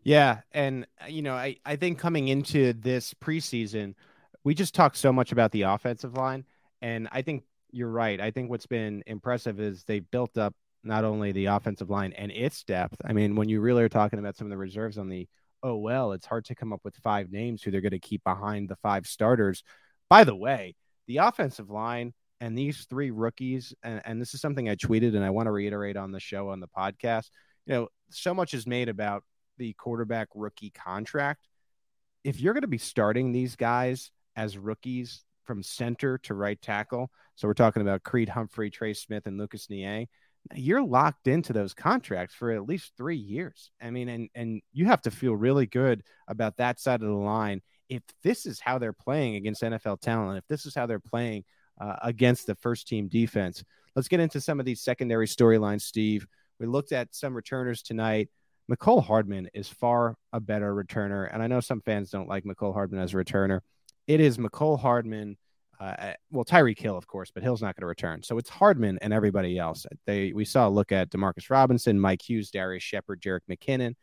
Yeah. And, uh, you know, I, I think coming into this preseason, we just talked so much about the offensive line. And I think you're right. I think what's been impressive is they've built up not only the offensive line and its depth. I mean, when you really are talking about some of the reserves on the OL, it's hard to come up with five names who they're going to keep behind the five starters. By the way, the offensive line and these three rookies, and, and this is something I tweeted and I want to reiterate on the show on the podcast. You know, so much is made about the quarterback rookie contract. If you're going to be starting these guys as rookies from center to right tackle. So we're talking about Creed Humphrey, Trey Smith, and Lucas Niang. you're locked into those contracts for at least three years. I mean, and and you have to feel really good about that side of the line. If this is how they're playing against NFL talent, if this is how they're playing uh, against the first team defense, let's get into some of these secondary storylines, Steve. We looked at some returners tonight. Mecole Hardman is far a better returner, and I know some fans don't like Mecole Hardman as a returner. It is Mecole Hardman uh, well, Tyreek Hill, of course, but Hill's not going to return. So it's Hardman and everybody else. They we saw a look at Demarcus Robinson, Mike Hughes, Darius Shepherd, Jerick McKinnon.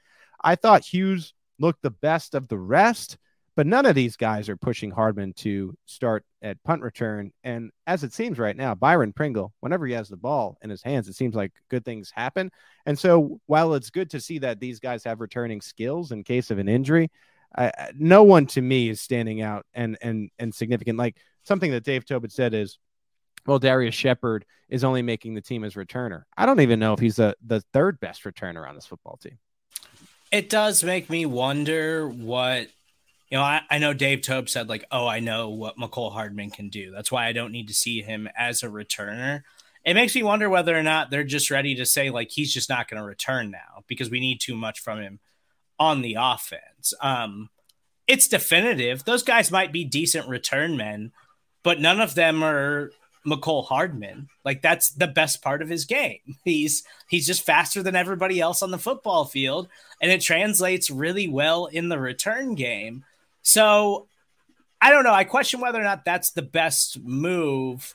I thought Hughes looked the best of the rest, but none of these guys are pushing Hardman to start at punt return. And as it seems right now, Byron Pringle, whenever he has the ball in his hands, it seems like good things happen. And so while it's good to see that these guys have returning skills in case of an injury, uh, no one to me is standing out and and and significant. Like something that Dave Tobin said is, well, Darius Shepherd is only making the team as returner. I don't even know if he's the, the third best returner on this football team. It does make me wonder what, you know, I, I know Dave Toub said, like, oh, I know what Mecole Hardman can do. That's why I don't need to see him as a returner. It makes me wonder whether or not they're just ready to say, like, he's just not going to return now because we need too much from him on the offense. Um, it's definitive. Those guys might be decent return men, but none of them are Mecole Hardman. Like that's the best part of his game. [LAUGHS] He's he's just faster than everybody else on the football field, and it translates really well in the return game. So I don't know. I question whether or not that's the best move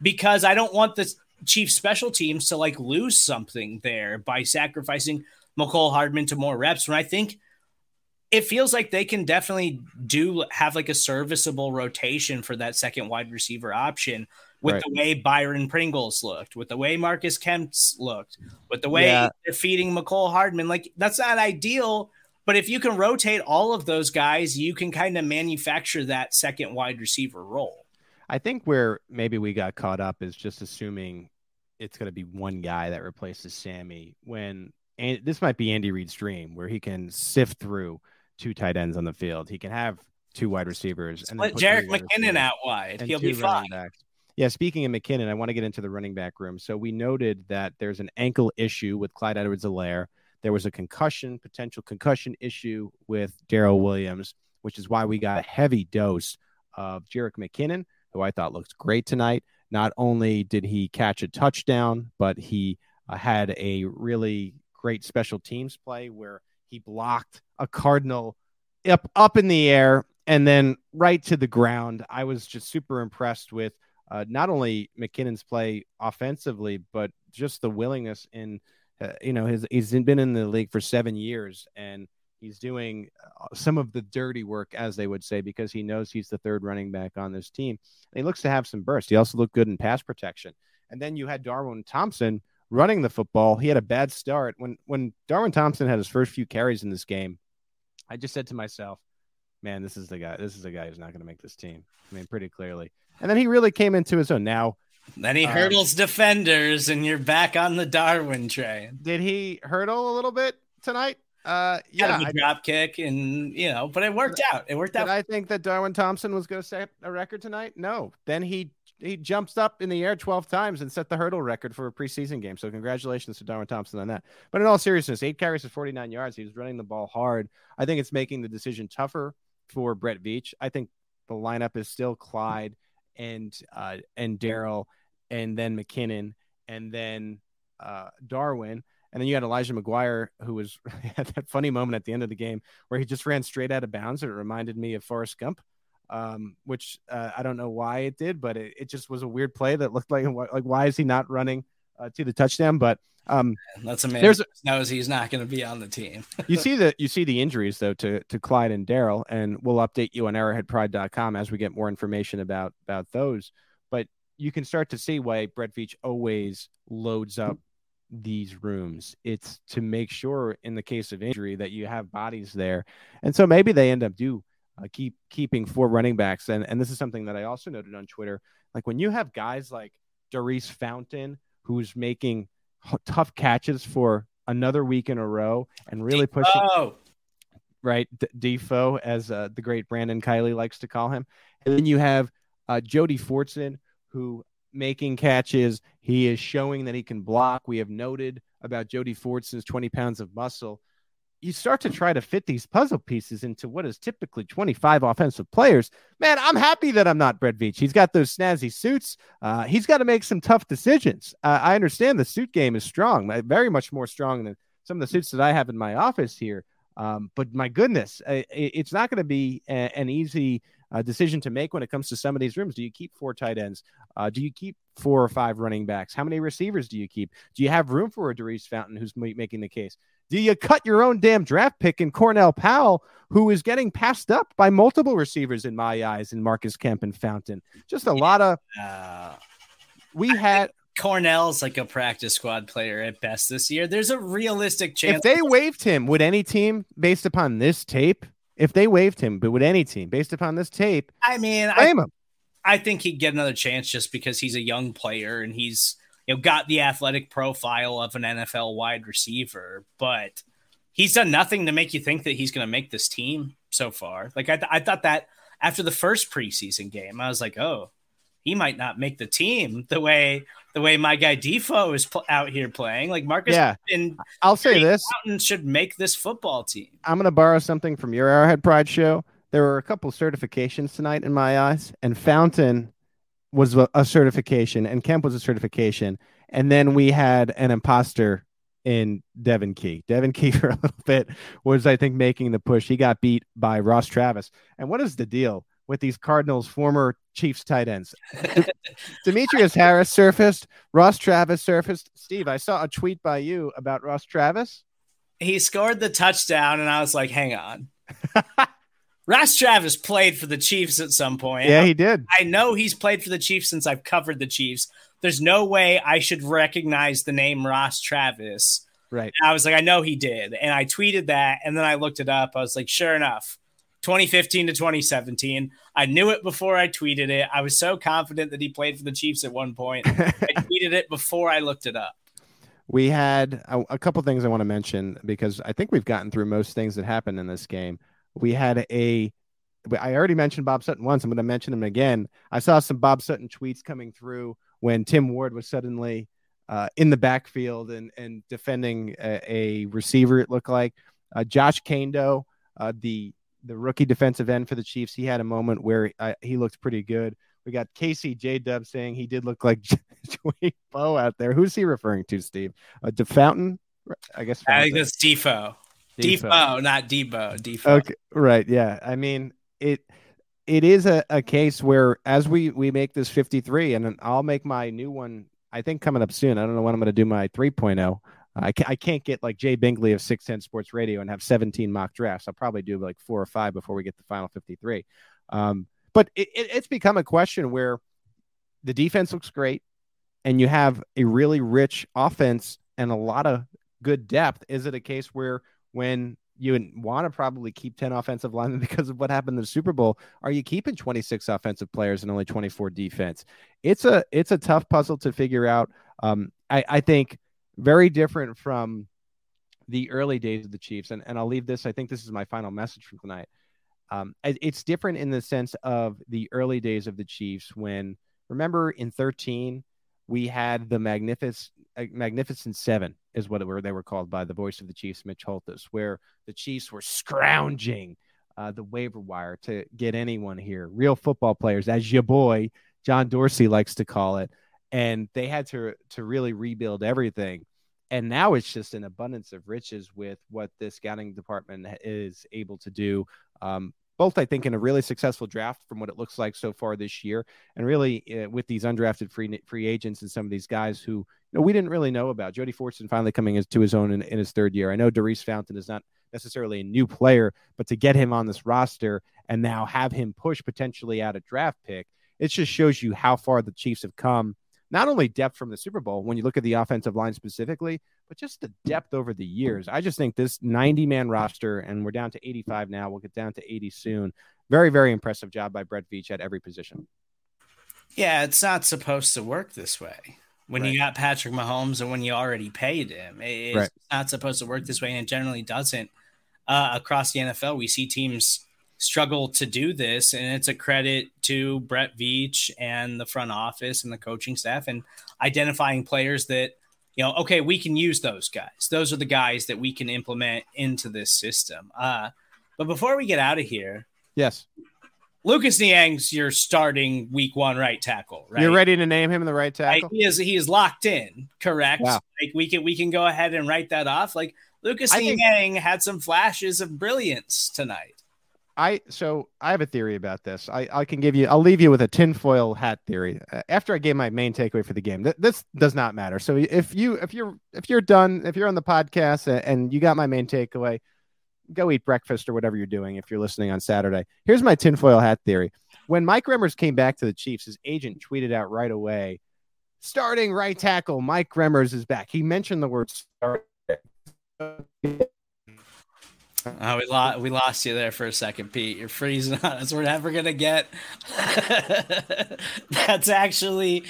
because I don't want the Chief special teams to like lose something there by sacrificing Mecole Hardman to more reps when I think it feels like they can definitely do have like a serviceable rotation for that second wide receiver option with right. the way Byron Pringles looked, with the way Marcus Kemp's looked, with the way yeah. they're feeding Mecole Hardman. Like that's not ideal, but if you can rotate all of those guys, you can kind of manufacture that second wide receiver role. I think where maybe we got caught up is just assuming it's going to be one guy that replaces Sammy when and this might be Andy Reid's dream where he can sift through two tight ends on the field. He can have two wide receivers and let Jerick McKinnon out wide. He'll be fine. Backs. Yeah, speaking of McKinnon, I want to get into the running back room. So we noted that there's an ankle issue with Clyde Edwards-Helaire. There was a concussion, potential concussion issue with Darrel Williams, which is why we got a heavy dose of Jerick McKinnon, who I thought looked great tonight. Not only did he catch a touchdown, but he uh, had a really great special teams play where he blocked a cardinal up up in the air and then right to the ground. I was just super impressed with uh, not only McKinnon's play offensively, but just the willingness in uh, you know his he's been in the league for seven years and he's doing uh, some of the dirty work, as they would say, because he knows he's the third running back on this team. And he looks to have some burst. He also looked good in pass protection. And then you had Darwin Thompson, running the football. He had a bad start. When when Darwin Thompson had his first few carries in this game, I just said to myself, "Man, this is the guy. This is the guy who's not going to make this team." I mean, pretty clearly. And then he really came into his own. Now, then he um, hurdles defenders, and you're back on the Darwin train. Did he hurdle a little bit tonight? Uh, yeah, a drop kick, and you know, but it worked out. It worked out. Did I think that Darwin Thompson was going to set a record tonight? No. Then he he jumps up in the air 12 times and set the hurdle record for a preseason game. So congratulations to Darwin Thompson on that. But in all seriousness, eight carries for 49 yards. He was running the ball hard. I think it's making the decision tougher for Brett Veach. I think the lineup is still Clyde and uh, and Darrel and then McKinnon and then uh, Darwin. And then you had Elijah McGuire, who was [LAUGHS] at that funny moment at the end of the game where he just ran straight out of bounds. And it reminded me of Forrest Gump um, which uh, I don't know why it did, but it, it, just was a weird play that looked like like why is he not running uh, to the touchdown? But um, that's a man there's, knows he's not going to be on the team. [LAUGHS] you see the you see the injuries though to to Clyde and Darrel, and we'll update you on arrowheadpride.com as we get more information about about those. But you can start to see why Brett Veach always loads up these rooms. It's to make sure in the case of injury that you have bodies there. And so maybe they end up do uh, keep keeping four running backs. And and this is something that I also noted on Twitter. Like when you have guys like Daurice Fountain, who's making h- tough catches for another week in a row and really Defoe. pushing right D- Defoe, as uh, the great Brandon Kiley likes to call him. And then you have uh, Jody Fortson, who making catches. He is showing that he can block. We have noted about Jody Fortson's 20 pounds of muscle. You start to try to fit these puzzle pieces into what is typically 25 offensive players. Man, I'm happy that I'm not Brett Veach. He's got those snazzy suits. Uh, he's got to make some tough decisions. Uh, I understand the suit game is strong, uh, very much more strong than some of the suits that I have in my office here. Um, but my goodness, uh, it's not going to be a, an easy uh, decision to make when it comes to some of these rooms. Do you keep four tight ends? Uh, do you keep four or five running backs? How many receivers do you keep? Do you have room for a Daurice Fountain who's making the case? Do you cut your own damn draft pick in Cornell Powell, who is getting passed up by multiple receivers in my eyes in Marcus Kemp and Fountain? Just a lot of. Uh, we had. Cornell's like a practice squad player at best this year. There's a realistic chance. If they waived him, would any team, based upon this tape, if they waived him, but would any team, based upon this tape, I mean, blame I, him? I think he'd get another chance just because he's a young player and he's you know got the athletic profile of an NFL wide receiver, but he's done nothing to make you think that he's going to make this team so far. Like I, th- I thought that after the first preseason game, I was like, oh, he might not make the team the way the way my guy Defoe is pl- out here playing. Like Marcus, yeah. and I'll say this: Fountain should make this football team. I'm going to borrow something from your Arrowhead Pride show. There were a couple certifications tonight in my eyes, and Fountain was a certification, and Kemp was a certification, and then we had an imposter in Devon Key. Devon Key [LAUGHS] for a little bit was, I think, making the push. He got beat by Ross Travis. And what is the deal? with these Cardinals former Chiefs tight ends. [LAUGHS] Demetrius Harris surfaced, Ross Travis surfaced. Steve, I saw a tweet by you about Ross Travis. He scored the touchdown, and I was like, hang on. [LAUGHS] Ross Travis played for the Chiefs at some point. Yeah, he did. I know he's played for the Chiefs since I've covered the Chiefs. There's no way I should recognize the name Ross Travis. Right. And I was like, I know he did. And I tweeted that. And then I looked it up. I was like, sure enough, 2015 to 2017. I knew it before I tweeted it. I was so confident that he played for the Chiefs at one point. [LAUGHS] I tweeted it before I looked it up. We had a, a couple things I want to mention because I think we've gotten through most things that happened in this game. We had a I already mentioned Bob Sutton once. I'm going to mention him again. I saw some Bob Sutton tweets coming through when Tim Ward was suddenly uh, in the backfield and and defending a, a receiver. It looked like uh, Josh Kaindoh, uh, the the rookie defensive end for the Chiefs, he had a moment where uh, he looked pretty good. We got Casey J Dub saying he did look like [LAUGHS] Joey Bow out there. Who's he referring to, Steve? Uh, DeFountain? I guess. I think that's Defoe. Defoe, Defoe not Debo. Defoe. Okay, right. Yeah. I mean, it it is a, a case where as we we make this 53, and I'll make my new one. I think coming up soon. I don't know when I'm going to do my 3.0. I can't, I can't get like Jay Bingley of 610 Sports Radio and have 17 mock drafts. I'll probably do like four or five before we get the final 53. Um, but it, it, it's become a question where the defense looks great and you have a really rich offense and a lot of good depth. Is it a case where when you want to probably keep 10 offensive linemen [LAUGHS] because of what happened in the Super Bowl. Are you keeping 26 offensive players and only 24 defense? It's a it's a tough puzzle to figure out. Um, I, I think very different from the early days of the Chiefs. And, and I'll leave this. I think this is my final message from tonight. Um, it's different in the sense of the early days of the Chiefs when, remember, in 13, we had the magnificent, uh, magnificent seven is what were, they were called by the voice of the Chiefs, Mitch Holthus, where the Chiefs were scrounging uh, the waiver wire to get anyone here, real football players, as your boy John Dorsey likes to call it, and they had to to really rebuild everything. And now it's just an abundance of riches with what the scouting department is able to do. Um, both i think in a really successful draft from what it looks like so far this year. And really uh, with these undrafted free free agents and some of these guys who you know we didn't really know about. Jody fortson finally coming to his own in, in his third year. I know Daurice Fountain is not necessarily a new player but to get him on this roster and now have him push potentially out a draft pick it just shows you how far the chiefs have come not only depth from the Super Bowl when you look at the offensive line specifically, but just the depth over the years. I just think this 90 man roster, and we're down to 85 now. We'll get down to 80 soon. Very, very impressive job by Brett Veach at every position. Yeah, it's not supposed to work this way. When right. you got Patrick Mahomes and when you already paid him, it's right. not supposed to work this way, and it generally doesn't. Uh, across the NFL, we see teams struggle to do this. And it's a credit to Brett Veach and the front office and the coaching staff and identifying players that, you know, okay, we can use those guys. Those are the guys that we can implement into this system. Uh, but before we get out of here, yes, Lucas Niang's your starting week one right tackle, right? You're ready to name him the right tackle. He is he is locked in, correct? Wow. Like we can we can go ahead and write that off. Like Lucas I think- Niang had some flashes of brilliance tonight. I so I have a theory about this. I, I can give you. I'll leave you with a tinfoil hat theory. Uh, After I gave my main takeaway for the game, th- this does not matter. So if you if you're if you're done, if you're on the podcast and, and you got my main takeaway, go eat breakfast or whatever you're doing. If you're listening on Saturday, here's my tinfoil hat theory. When Mike Remmers came back to the Chiefs, his agent tweeted out right away, "Starting right tackle Mike Remmers is back." He mentioned the word start. Oh, we lost we lost you there for a second, Pete. You're freezing on us. We're never gonna get. [LAUGHS] That's actually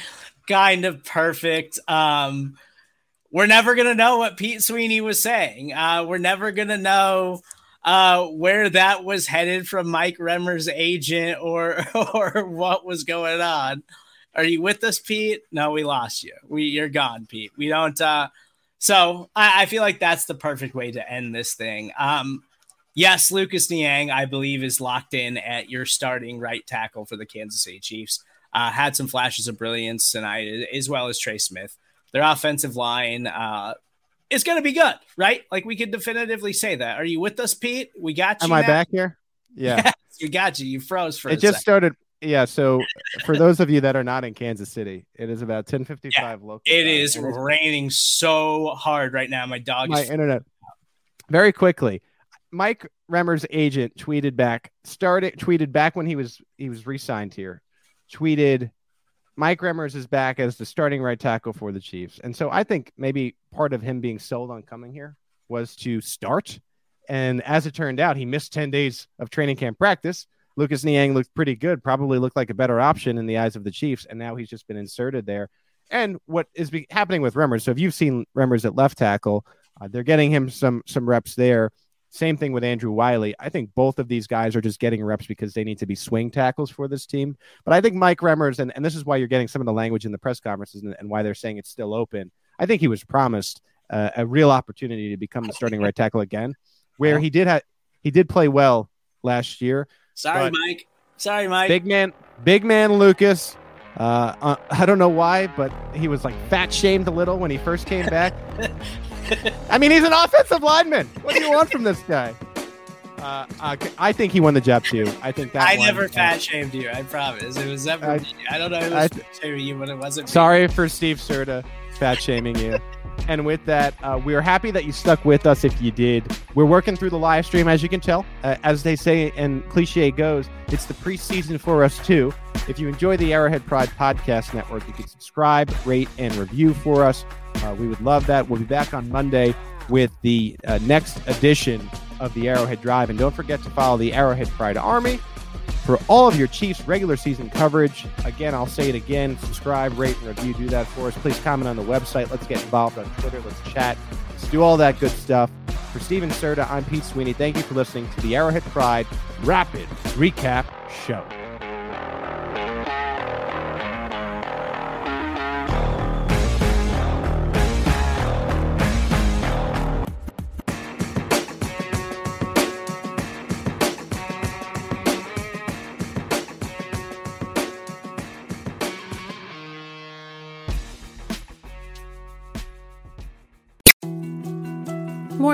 kind of perfect. Um, we're never gonna know what Pete Sweeney was saying. Uh, we're never gonna know uh, where that was headed from Mike Remmer's agent or [LAUGHS] or what was going on. Are you with us, Pete? No, we lost you. We you're gone, Pete. We don't. Uh, so I, I feel like that's the perfect way to end this thing. Um, yes, Lucas Niang, I believe, is locked in at your starting right tackle for the Kansas City Chiefs. Uh, had some flashes of brilliance tonight, as well as Trey Smith. Their offensive line uh, is going to be good, right? Like we could definitively say that. Are you with us, Pete? We got you. Am I back here? Yeah. [LAUGHS] Yes, we got you. You froze for it just second. started. Yeah. So for those of you that are not in Kansas City, it is about 10:55 local. It is it's- raining so hard right now. My dog my is internet. Very quickly, Mike Remmer's agent tweeted back. Started tweeted back when he was he was re-signed here. Tweeted, Mike Remmers is back as the starting right tackle for the Chiefs, and so I think maybe part of him being sold on coming here was to start. And as it turned out, he missed 10 days of training camp practice. Lucas Niang looked pretty good, probably looked like a better option in the eyes of the Chiefs, and now he's just been inserted there. And what is be- happening with Remmers? So if you've seen Remmers at left tackle, uh, they're getting him some some reps there. Same thing with Andrew Wiley. I think both of these guys are just getting reps because they need to be swing tackles for this team. But I think Mike Remmers, and, and this is why you're getting some of the language in the press conferences and, and why they're saying it's still open. I think he was promised uh, a real opportunity to become the starting right tackle again, where he did have he did play well last year. Sorry, but- Mike. Sorry, Mike. Big man, big man Lucas. Uh, uh, I don't know why, but he was like fat shamed a little when he first came [LAUGHS] back. I mean, he's an offensive lineman. What do you want from this guy? [LAUGHS] Uh, uh, I think he won the job too. I think that. I one- never fat shamed you. I promise. It was never I- I don't know who was fat shaming you, but it wasn't. me. Sorry for Steve Serda fat shaming you. [LAUGHS] And with that, uh, we are happy that you stuck with us if you did. We're working through the live stream, as you can tell. Uh, as they say and cliche goes, it's the preseason for us too. If you enjoy the Arrowhead Pride Podcast Network, you can subscribe, rate, and review for us. Uh, we would love that. We'll be back on Monday with the uh, next edition of the Arrowhead Drive. And don't forget to follow the Arrowhead Pride Army for all of your Chiefs regular season coverage. Again, I'll say it again subscribe, rate, and review. Do that for us. Please comment on the website. Let's get involved on Twitter. Let's chat. Let's do all that good stuff. For Stephen Serda, I'm Pete Sweeney. Thank you for listening to the Arrowhead Pride Rapid Recap Show.